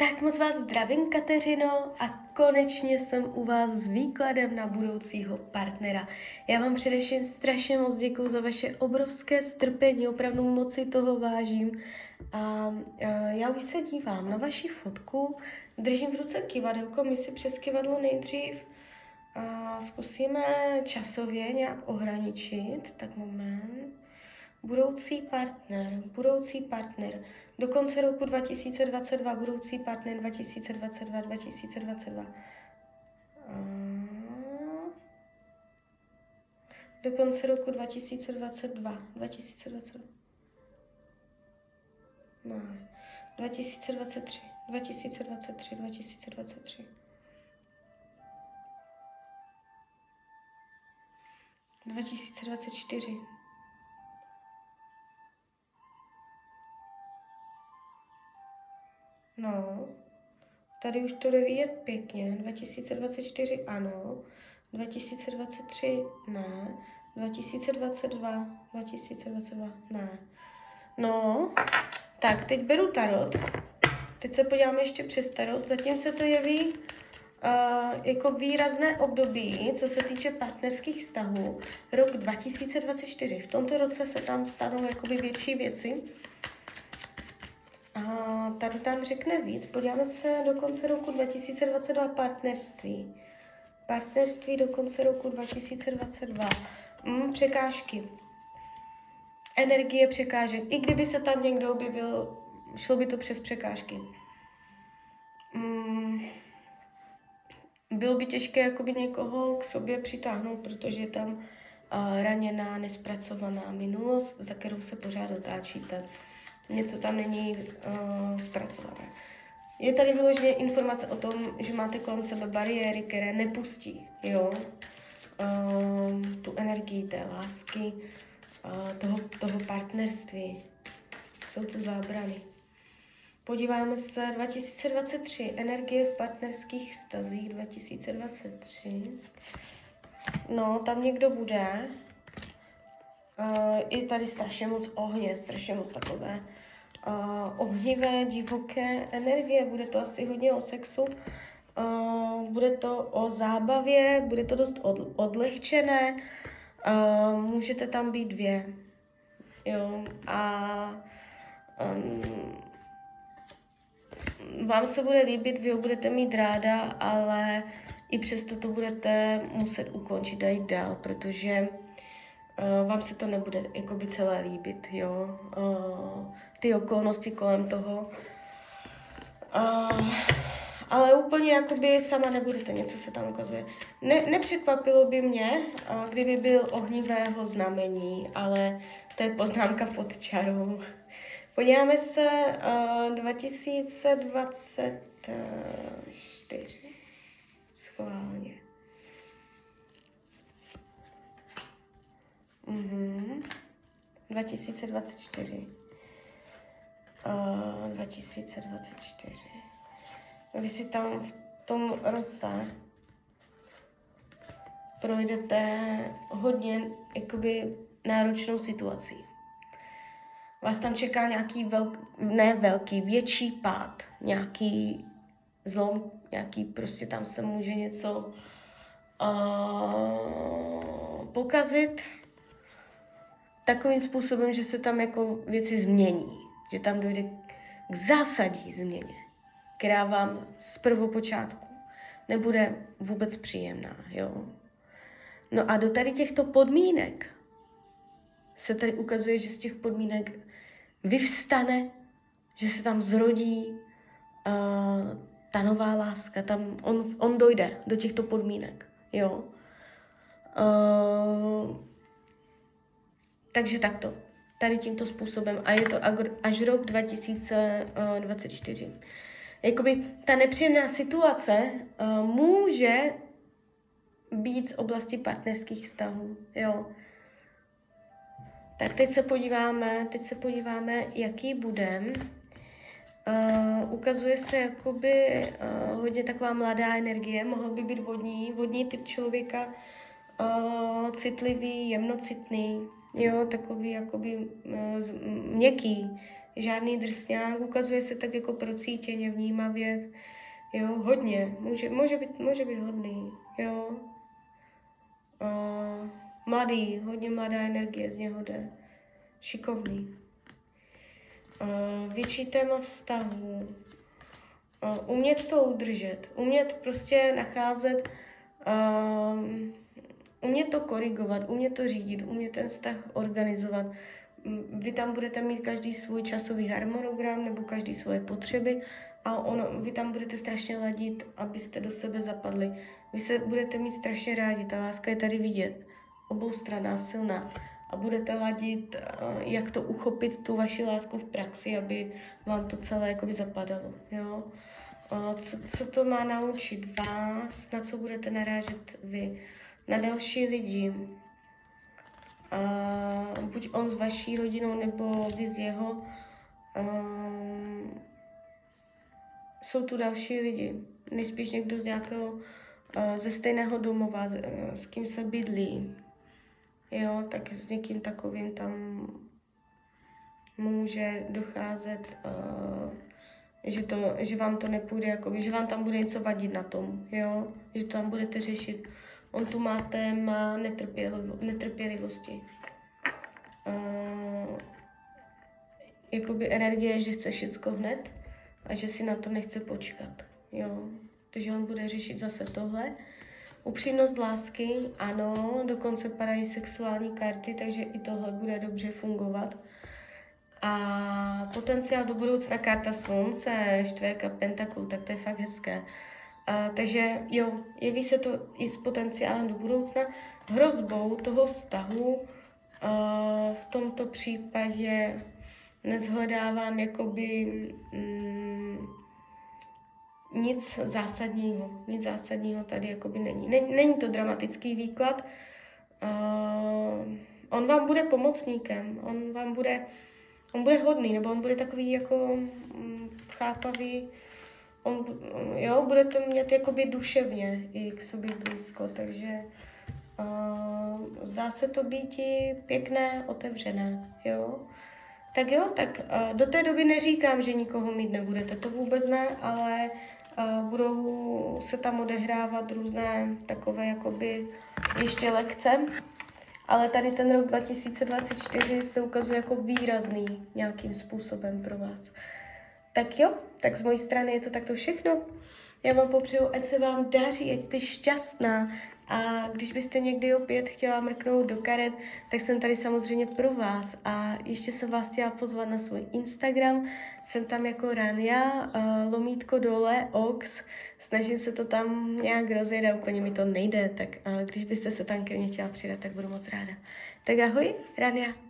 Tak moc vás zdravím, Kateřino, a konečně jsem u vás s výkladem na budoucího partnera. Já vám především strašně moc děkuji za vaše obrovské strpení, opravdu moc si toho vážím. A, a já už se dívám na vaši fotku, držím v ruce kivadelko, my si přes kivadlo nejdřív a zkusíme časově nějak ohraničit, tak moment. Budoucí partner, budoucí partner. Do konce roku 2022, budoucí partner 2022, 2022. Do konce roku 2022, 2022. Ne. 2023, 2023, 2023. 2024. No, tady už to jde vidět pěkně. 2024 ano, 2023 ne, 2022, 2022 ne. No, tak teď beru tarot. Teď se podíváme ještě přes tarot. Zatím se to jeví uh, jako výrazné období, co se týče partnerských vztahů. Rok 2024. V tomto roce se tam stanou jakoby větší věci. A tady tam řekne víc. Podíváme se do konce roku 2022 partnerství. Partnerství do konce roku 2022. Mm, překážky. Energie překážek. I kdyby se tam někdo objevil, šlo by to přes překážky. Mm, bylo by těžké jakoby někoho k sobě přitáhnout, protože je tam uh, raněná, nespracovaná minulost, za kterou se pořád otáčíte něco tam není uh, zpracované. Je tady vyloženě informace o tom, že máte kolem sebe bariéry, které nepustí, jo, uh, tu energii té lásky, uh, toho, toho partnerství. Jsou tu zábrany. Podíváme se 2023, energie v partnerských vztazích 2023. No, tam někdo bude. Uh, je tady strašně moc ohně, strašně moc takové uh, ohnivé, divoké energie. Bude to asi hodně o sexu, uh, bude to o zábavě, bude to dost od, odlehčené, uh, můžete tam být dvě. Jo, a um, vám se bude líbit, vy ho budete mít ráda, ale i přesto to budete muset ukončit a jít dál, protože vám se to nebude jakoby celé líbit, jo. Uh, ty okolnosti kolem toho. Uh, ale úplně jakoby sama nebudete, něco se tam ukazuje. Ne, nepřekvapilo by mě, kdyby byl ohnivého znamení, ale to je poznámka pod čarou. Podíváme se uh, 2024 schválně. Mhm. 2024. Uh, 2024. Vy si tam v tom roce projdete hodně jakoby náročnou situací. Vás tam čeká nějaký velk, ne velký, větší pád, nějaký zlom, nějaký prostě tam se může něco uh, pokazit, takovým způsobem, že se tam jako věci změní, že tam dojde k zásadní změně, která vám z prvopočátku nebude vůbec příjemná, jo. No a do tady těchto podmínek se tady ukazuje, že z těch podmínek vyvstane, že se tam zrodí uh, ta nová láska, tam on, on dojde do těchto podmínek, jo. Uh, takže takto, tady tímto způsobem a je to až rok 2024. Jakoby ta nepříjemná situace uh, může být z oblasti partnerských vztahů, jo. Tak teď se podíváme, teď se podíváme, jaký budem. Uh, ukazuje se jakoby uh, hodně taková mladá energie, mohl by být vodní, vodní typ člověka, uh, citlivý, jemnocitný, jo, takový jakoby uh, měkký, žádný drsňák, ukazuje se tak jako procítěně, vnímavě, jo, hodně, může, může, být, může být hodný, jo. Uh, mladý, hodně mladá energie z něho jde, šikovný. Uh, větší téma vztahu, uh, umět to udržet, umět prostě nacházet, uh, umět to korigovat, umět to řídit, umět ten vztah organizovat, vy tam budete mít každý svůj časový harmonogram nebo každý svoje potřeby a ono, vy tam budete strašně ladit, abyste do sebe zapadli. Vy se budete mít strašně rádi, ta láska je tady vidět, obou straná silná a budete ladit, jak to uchopit, tu vaši lásku v praxi, aby vám to celé jakoby zapadalo. Jo? Co, co to má naučit vás, na co budete narážet vy, na další lidi, uh, buď on s vaší rodinou, nebo vy s jeho. Uh, jsou tu další lidi, nejspíš někdo z nějakého, ze stejného domova, s, kým se bydlí. Jo, tak s někým takovým tam může docházet, že, to, že vám to nepůjde, jako, že vám tam bude něco vadit na tom, jo, že to tam budete řešit On tu má téma netrpělivo, netrpělivosti. Uh, jakoby energie, že chce všecko hned a že si na to nechce počkat. Jo. Takže on bude řešit zase tohle. Upřímnost lásky, ano, dokonce padají sexuální karty, takže i tohle bude dobře fungovat. A potenciál do budoucna karta slunce, čtverka pentaklů, tak to je fakt hezké. Uh, takže jo, jeví se to i s potenciálem do budoucna. Hrozbou toho vztahu uh, v tomto případě nezhledávám jakoby mm, nic zásadního. Nic zásadního tady jakoby není. Není, není to dramatický výklad. Uh, on vám bude pomocníkem, on vám bude, on bude hodný, nebo on bude takový jako mm, chápavý, on, jo, budete mít jakoby duševně i k sobě blízko, takže uh, zdá se to být i pěkné, otevřené, jo. Tak jo, tak uh, do té doby neříkám, že nikoho mít nebudete, to vůbec ne, ale uh, budou se tam odehrávat různé takové jakoby ještě lekce, ale tady ten rok 2024 se ukazuje jako výrazný nějakým způsobem pro vás. Tak jo, tak z mojí strany je to takto všechno. Já vám popřeju, ať se vám daří, ať jste šťastná. A když byste někdy opět chtěla mrknout do karet, tak jsem tady samozřejmě pro vás. A ještě jsem vás chtěla pozvat na svůj Instagram. Jsem tam jako Rania, uh, lomítko dole, ox. Snažím se to tam nějak rozjet a úplně mi to nejde. Tak uh, když byste se tam ke mně chtěla přidat, tak budu moc ráda. Tak ahoj, Rania.